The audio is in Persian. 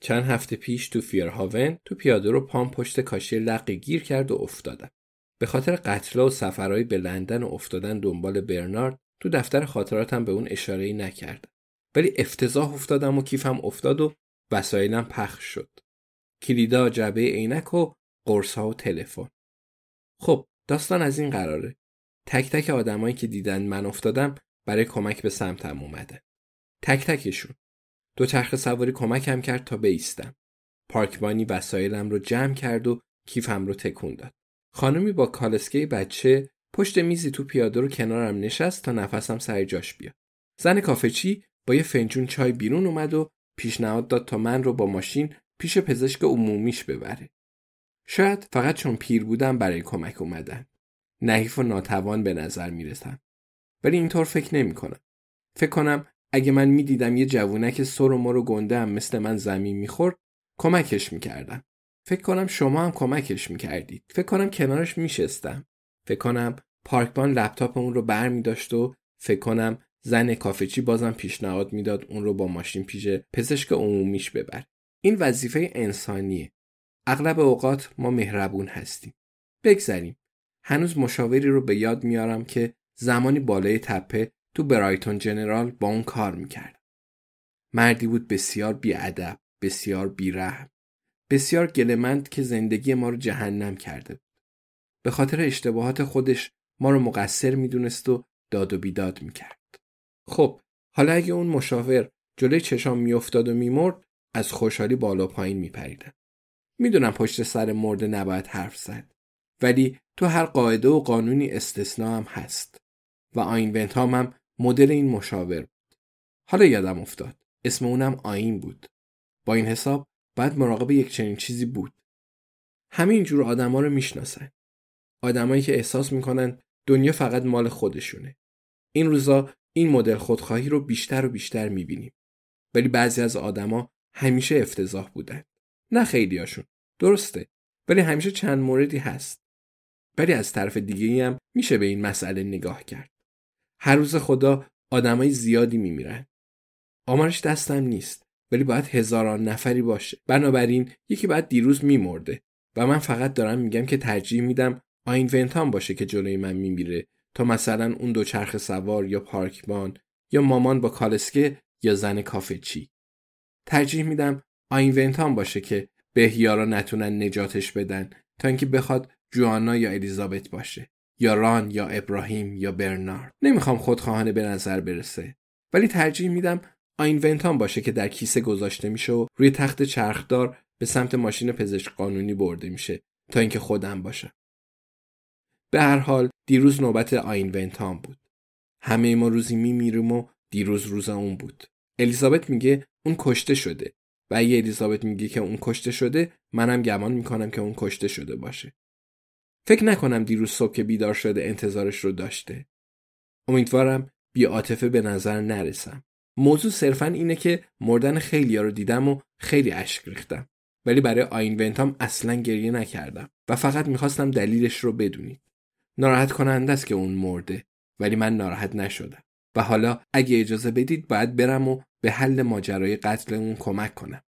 چند هفته پیش تو فیرهاون تو پیاده رو پام پشت کاشی لقی گیر کرد و افتادم. به خاطر قتلا و سفرهایی به لندن و افتادن دنبال برنارد تو دفتر خاطراتم به اون اشاره نکردم. ولی افتضاح افتادم و کیفم افتاد و وسایلم پخش شد. کلیدا، جعبه عینک و قرص و تلفن. خب داستان از این قراره. تک تک آدمایی که دیدن من افتادم برای کمک به سمتم اومده. تک تکشون. دو چرخ سواری کمکم کرد تا بیستم. پارکبانی وسایلم رو جمع کرد و کیفم رو تکون داد. خانمی با کالسکه بچه پشت میزی تو پیاده رو کنارم نشست تا نفسم سر جاش بیاد. زن کافه چی با یه فنجون چای بیرون اومد و پیشنهاد داد تا من رو با ماشین پیش پزشک عمومیش ببره. شاید فقط چون پیر بودم برای کمک اومدن. نحیف و ناتوان به نظر می‌رسم. ولی اینطور فکر نمی کنم. فکر کنم اگه من می‌دیدم یه جوونک سر و مر گنده هم مثل من زمین می‌خورد کمکش می‌کردم. فکر کنم شما هم کمکش می‌کردید. فکر کنم کنارش میشستم. فکر کنم پارکبان لپتاپ اون رو بر می داشت و فکر کنم زن کافچی بازم پیشنهاد می‌داد اون رو با ماشین پیش پزشک عمومیش ببر. این وظیفه انسانیه. اغلب اوقات ما مهربون هستیم. بگذریم. هنوز مشاوری رو به یاد میارم که زمانی بالای تپه تو برایتون جنرال با اون کار می‌کرد. مردی بود بسیار بیادب، بسیار بیرحم، بسیار گلمند که زندگی ما رو جهنم کرده بود. به خاطر اشتباهات خودش ما رو مقصر می‌دونست و داد و بیداد می‌کرد. خب حالا اگه اون مشاور جلوی چشام میافتاد و میمرد از خوشحالی بالا پایین میپریدم. می‌دونم پشت سر مرده نباید حرف زد. ولی تو هر قاعده و قانونی استثنا هم هست. و آین ونتام هم مدل این مشاور بود. حالا یادم افتاد. اسم اونم آین بود. با این حساب باید مراقب یک چنین چیزی بود. همین جور آدما رو می‌شناسن. آدمایی که احساس می‌کنن دنیا فقط مال خودشونه. این روزا این مدل خودخواهی رو بیشتر و بیشتر می‌بینیم. ولی بعضی از آدما همیشه افتضاح بودن. نه خیلیاشون. درسته. ولی همیشه چند موردی هست. ولی از طرف دیگه هم میشه به این مسئله نگاه کرد. هر روز خدا آدمای زیادی میمیرن. آمارش دستم نیست ولی باید هزاران نفری باشه. بنابراین یکی باید دیروز میمرده و من فقط دارم میگم که ترجیح میدم آین ونتان باشه که جلوی من میمیره تا مثلا اون دو چرخ سوار یا پارکبان یا مامان با کالسکه یا زن کافه چی. ترجیح میدم آین ونتان باشه که بهیارا نتونن نجاتش بدن تا اینکه بخواد جوانا یا الیزابت باشه یا ران یا ابراهیم یا برنارد. نمی‌خوام خودخواهانه به نظر برسه. ولی ترجیح میدم آین ونتان باشه که در کیسه گذاشته میشه و روی تخت چرخدار به سمت ماشین پزشک قانونی برده میشه تا اینکه خودم باشم. به هر حال دیروز نوبت آین ونتان بود. همه ما روزی میمیریم و دیروز روز اون بود. الیزابت میگه اون کشته شده. و اگه الیزابت میگه که اون کشته شده منم گمان می‌کنم که اون کشته شده باشه. فکر نکنم دیروز صبح که بیدار شده انتظارش رو داشته. امیدوارم بی عاطفه به نظر نرسم. موضوع صرفا اینه که مردن خیلیا رو دیدم و خیلی اشک ریختم. ولی برای آین ونتام اصلا گریه نکردم و فقط می‌خواستم دلیلش رو بدونید. ناراحت کننده است که اون مرده ولی من ناراحت نشدم. و حالا اگه اجازه بدید باید برم و به حل ماجرای قتل اون کمک کنم.